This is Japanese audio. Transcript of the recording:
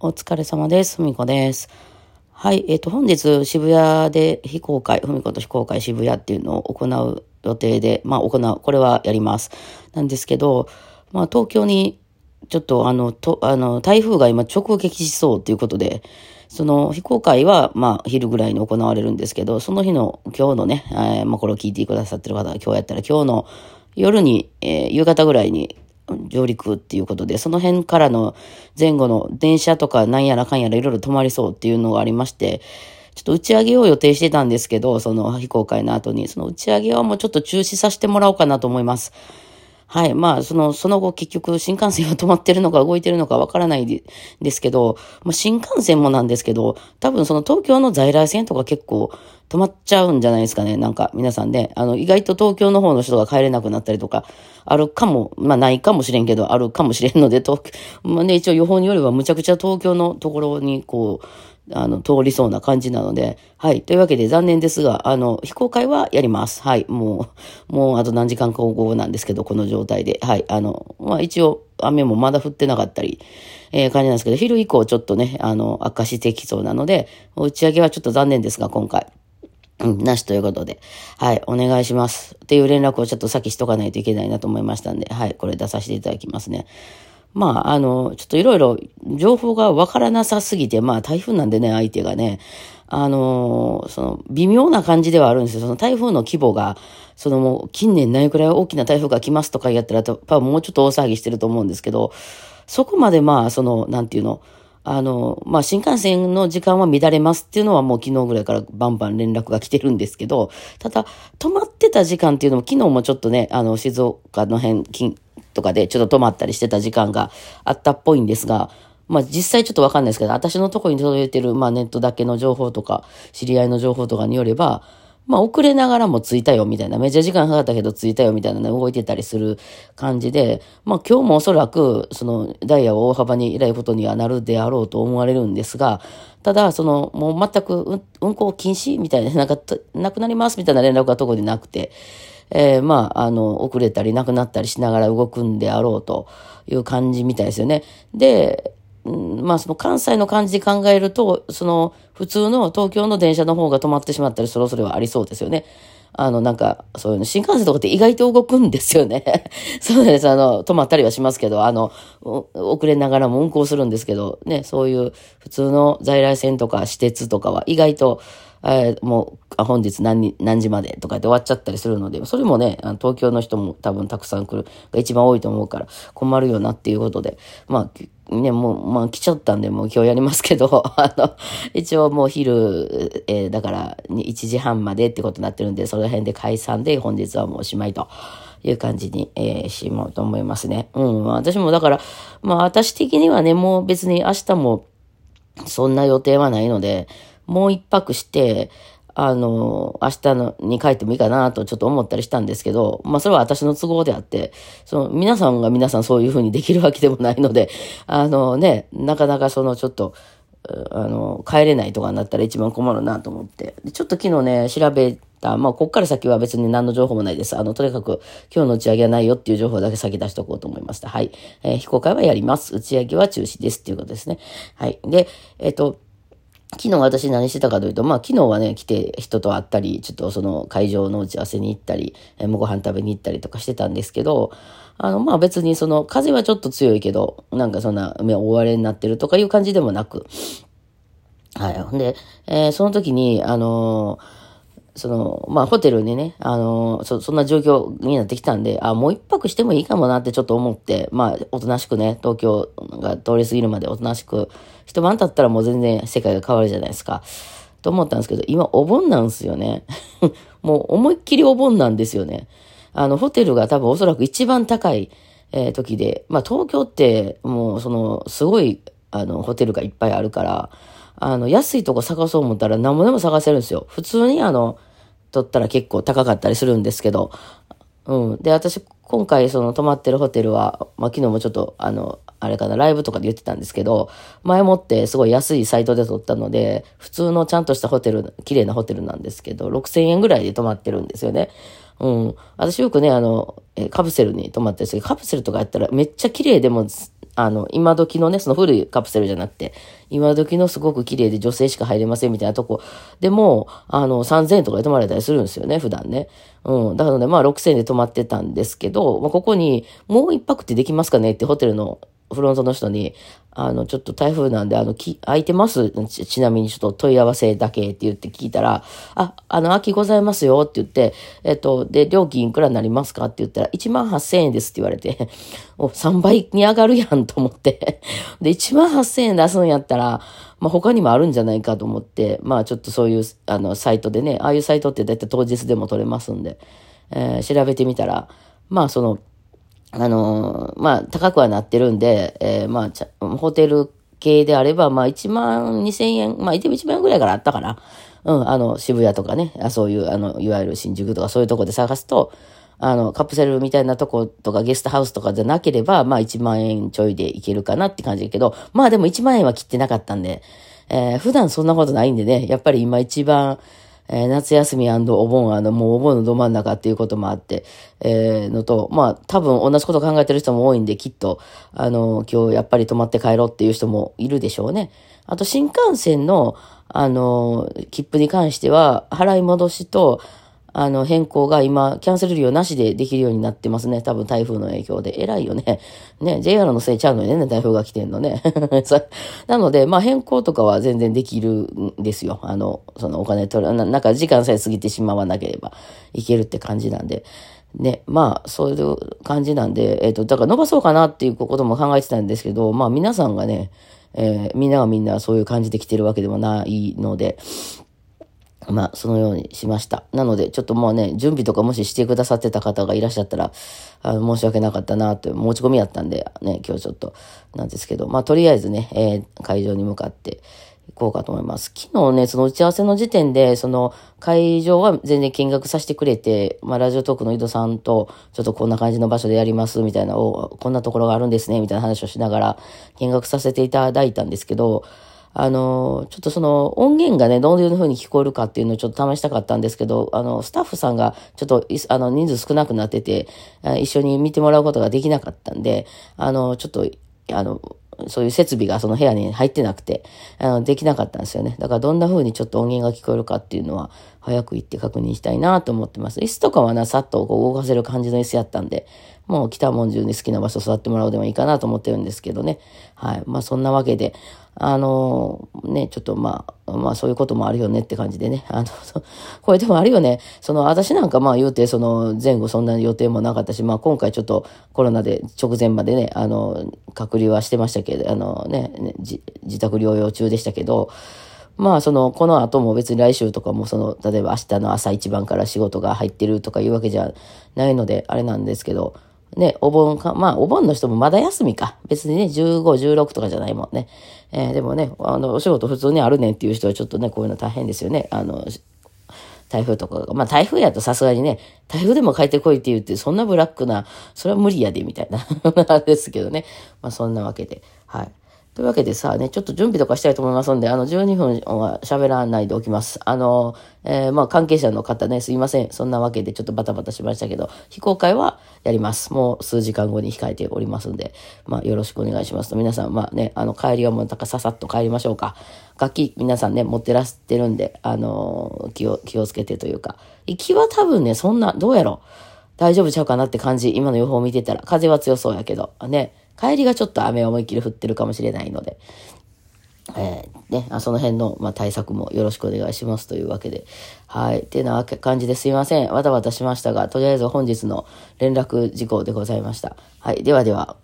お疲れ様です。ふみこです。はい。えっ、と、本日渋谷で非公開、ふみこと非公開渋谷っていうのを行う予定で、まあ行う、これはやります。なんですけど、まあ東京にちょっとあの、と、あの、台風が今直撃しそうということで、その非公開はまあ昼ぐらいに行われるんですけど、その日の今日のね、えーまあこれを聞いてくださってる方が今日やったら今日の夜に、えー夕方ぐらいに上陸っていうことで、その辺からの前後の電車とかなんやらかんやらいろいろ止まりそうっていうのがありまして、ちょっと打ち上げを予定してたんですけど、その非公開の後に、その打ち上げはもうちょっと中止させてもらおうかなと思います。はい。まあ、その、その後結局新幹線は止まってるのか動いてるのかわからないですけど、まあ新幹線もなんですけど、多分その東京の在来線とか結構止まっちゃうんじゃないですかね。なんか皆さんね、あの、意外と東京の方の人が帰れなくなったりとか、あるかも、まあないかもしれんけど、あるかもしれんので、東京、まあね、一応予報によればむちゃくちゃ東京のところにこう、あの、通りそうな感じなので、はい。というわけで残念ですが、あの、非公開はやります。はい。もう、もうあと何時間か後なんですけど、この状態で。はい。あの、まあ一応、雨もまだ降ってなかったり、えー、感じなんですけど、昼以降ちょっとね、あの、悪化してきそうなので、打ち上げはちょっと残念ですが、今回。うん、なしということで。はい、お願いします。っていう連絡をちょっと先しとかないといけないなと思いましたんで、はい、これ出させていただきますね。まあ、あの、ちょっといろいろ情報がわからなさすぎて、まあ台風なんでね、相手がね、あの、その、微妙な感じではあるんですよ。その台風の規模が、そのもう近年何くらい大きな台風が来ますとかやったら、やっぱもうちょっと大騒ぎしてると思うんですけど、そこまでまあ、その、なんていうの、あの、まあ、新幹線の時間は乱れますっていうのはもう昨日ぐらいからバンバン連絡が来てるんですけど、ただ、止まってた時間っていうのも昨日もちょっとね、あの、静岡の辺、近とかでちょっと止まったりしてた時間があったっぽいんですが、まあ実際ちょっとわかんないですけど、私のとこに届いてる、まあネットだけの情報とか、知り合いの情報とかによれば、まあ遅れながらも着いたよみたいな、めっちゃ時間かかったけど着いたよみたいなね、動いてたりする感じで、まあ今日もおそらく、そのダイヤを大幅に偉いことにはなるであろうと思われるんですが、ただ、その、もう全く運行禁止みたいな、なんか、なくなりますみたいな連絡が特になくて、えー、まあ、あの、遅れたりなくなったりしながら動くんであろうという感じみたいですよね。で、まあその関西の感じで考えると、その普通の東京の電車の方が止まってしまったりそろそろはありそうですよね。あのなんか、そういうの、新幹線とかって意外と動くんですよね。そうです。あの、止まったりはしますけど、あの、遅れながらも運行するんですけど、ね、そういう普通の在来線とか私鉄とかは意外と、えー、もう、本日何何時までとかで終わっちゃったりするので、それもね、あの東京の人も多分たくさん来る、が一番多いと思うから困るよなっていうことで、まあ、ね、もう、まあ来ちゃったんで、もう今日やりますけど、あの、一応もう昼、えー、だから1時半までってことになってるんで、その辺で解散で本日はもうおしまいと。いう感じに、えー、しようと思いますね。うん。私もだから、まあ私的にはね、もう別に明日もそんな予定はないので、もう一泊して、あの、明日のに帰ってもいいかなとちょっと思ったりしたんですけど、まあそれは私の都合であって、その皆さんが皆さんそういうふうにできるわけでもないので、あのね、なかなかそのちょっと、あの、帰れないとかになったら一番困るなと思って。ちょっと昨日ね、調べた、まあこっから先は別に何の情報もないです。あの、とにかく今日の打ち上げはないよっていう情報だけ先出しておこうと思いました。はい。えー、非公開はやります。打ち上げは中止ですっていうことですね。はい。で、えっ、と、昨日私何してたかというと、まあ昨日はね、来て人と会ったり、ちょっとその会場の打ち合わせに行ったり、えー、もうご飯食べに行ったりとかしてたんですけど、あの、まあ別にその風はちょっと強いけど、なんかそんな大荒れになってるとかいう感じでもなく、はい。ほんで、えー、その時に、あのーその、まあ、ホテルにね、あの、そ、そんな状況になってきたんで、あ、もう一泊してもいいかもなってちょっと思って、まあ、おとなしくね、東京が通り過ぎるまでおとなしく、一晩経ったらもう全然世界が変わるじゃないですか。と思ったんですけど、今お盆なんですよね。もう思いっきりお盆なんですよね。あの、ホテルが多分おそらく一番高い、えー、時で、まあ、東京ってもうその、すごい、あの、ホテルがいっぱいあるから、あの、安いとこ探そう思ったら何もでも探せるんですよ。普通にあの、取ったら結構高かったりするんですけど、うん。で、私、今回その泊まってるホテルは、まあ、昨日もちょっと、あの、あれかな、ライブとかで言ってたんですけど、前もってすごい安いサイトで取ったので、普通のちゃんとしたホテル、綺麗なホテルなんですけど、6000円ぐらいで泊まってるんですよね。うん。私よくね、あの、カプセルに泊まってるんですけど、カプセルとかやったらめっちゃ綺麗でも、あの、今時のね、その古いカプセルじゃなくて、今時のすごく綺麗で女性しか入れませんみたいなとこでも、あの、3000円とかで泊まれたりするんですよね、普段ね。うん。だからね、まあ6000円で泊まってたんですけど、まあここに、もう一泊ってできますかねってホテルのフロントの人に、あの、ちょっと台風なんで、あの、き、空いてます？ちちなみにちょっと問い合わせだけって言って聞いたら、あ、あの、空きございますよって言って、えっと、で、料金いくらになりますか？って言ったら、1万8000円ですって言われて、お、3倍に上がるやんと思って。で、1万8000円出すんやったら、まあ、他にもあるんじゃないかと思って、まあ、ちょっとそういう、あの、サイトでね、ああいうサイトって大体当日でも取れますんで、えー調べてみたら、まあ、その、あのーまあ、高くはなってるんで、えーまあ、ホテル系であれば、まあ、1万2千円、まあ、でも1万円ぐらいからあったかな。うん、あの、渋谷とかね、あそういう、あの、いわゆる新宿とかそういうとこで探すと、あの、カプセルみたいなとことかゲストハウスとかじゃなければ、まあ1万円ちょいでいけるかなって感じだけど、まあでも1万円は切ってなかったんで、えー普段そんなことないんでね、やっぱり今一番、えー夏休みお盆、あの、もうお盆のど真ん中っていうこともあって、えーのと、まあ、多分同じこと考えてる人も多いんで、きっと、あの、今日やっぱり泊まって帰ろうっていう人もいるでしょうね。あと、新幹線の、あの、切符に関しては、払い戻しと、あの、変更が今、キャンセル料なしでできるようになってますね。多分台風の影響で。偉いよね。ね、JR のせいちゃうのにね、台風が来てんのね。なので、まあ変更とかは全然できるんですよ。あの、そのお金取る、ななんか時間さえ過ぎてしまわなければいけるって感じなんで。ね、まあ、そういう感じなんで、えっ、と、だから伸ばそうかなっていうことも考えてたんですけど、まあ皆さんがね、えーみんながみんなそういう感じで来てるわけでもないので、まあ、そのようにしました。なので、ちょっともうね、準備とかもししてくださってた方がいらっしゃったら、あの申し訳なかったなと、持ち込みやったんで、ね、今日ちょっと、なんですけど、まあ、とりあえずね、えー会場に向かって行こうかと思います。昨日ね、その打ち合わせの時点で、その、会場は全然見学させてくれて、まあ、ラジオトークの井戸さんと、ちょっとこんな感じの場所でやります、みたいな、おこんなところがあるんですね、みたいな話をしながら、見学させていただいたんですけど、あの、ちょっとその音源がね、どういう風に聞こえるかっていうのをちょっと試したかったんですけど、あの、スタッフさんがちょっと、あの、人数少なくなってて、一緒に見てもらうことができなかったんで、あの、ちょっと、あの、そういう設備がその部屋に入ってなくて、あの、できなかったんですよね。だからどんな風にちょっと音源が聞こえるかっていうのは、早く行って確認したいなと思ってます。椅子とかはな、さっとこう動かせる感じの椅子やったんで、もう来たもん中に好きな場所座ってもらうでもいいかなと思ってるんですけどね。はい。まあそんなわけで、あのね、ちょっとまあ、まあそういうこともあるよねって感じでね。あの、これでもあるよね。その、私なんかまあ言うて、その前後そんな予定もなかったし、まあ今回ちょっとコロナで直前までね、あの、隔離はしてましたけど、あのね、ね自宅療養中でしたけど、まあ、その、この後も別に来週とかも、その、例えば明日の朝一番から仕事が入ってるとかいうわけじゃないので、あれなんですけど、ね、お盆か、まあ、お盆の人もまだ休みか。別にね、15、16とかじゃないもんね。えーでもね、あの、お仕事普通にあるねんっていう人はちょっとね、こういうの大変ですよね。あの、台風とか。まあ台風やとさすがにね、台風でも帰ってこいって言って、そんなブラックな、それは無理やで、みたいな。あ れですけどね。まあそんなわけで。はい。というわけでさ、ね、ちょっと準備とかしたいと思いますんで、あの、12分は喋らないでおきます。あの、えーまあ関係者の方ね、すいません。そんなわけでちょっとバタバタしましたけど、非公開はやります。もう数時間後に控えておりますんで、まあよろしくお願いしますと。皆さん、まあね、あの、帰りはもうなんかささっと帰りましょうか。楽器皆さんね、持ってらしてるんで、あの、気を、気をつけてというか。行きは多分ね、そんな、どうやろう大丈夫ちゃうかなって感じ。今の予報を見てたら。風は強そうやけど。ね。帰りがちょっと雨思いっきり降ってるかもしれないので。えーね、あその辺の、まあ、対策もよろしくお願いしますというわけで。はい。っていうなわけ感じですいません。わたわたしましたが、とりあえず本日の連絡事項でございました。はい。ではでは。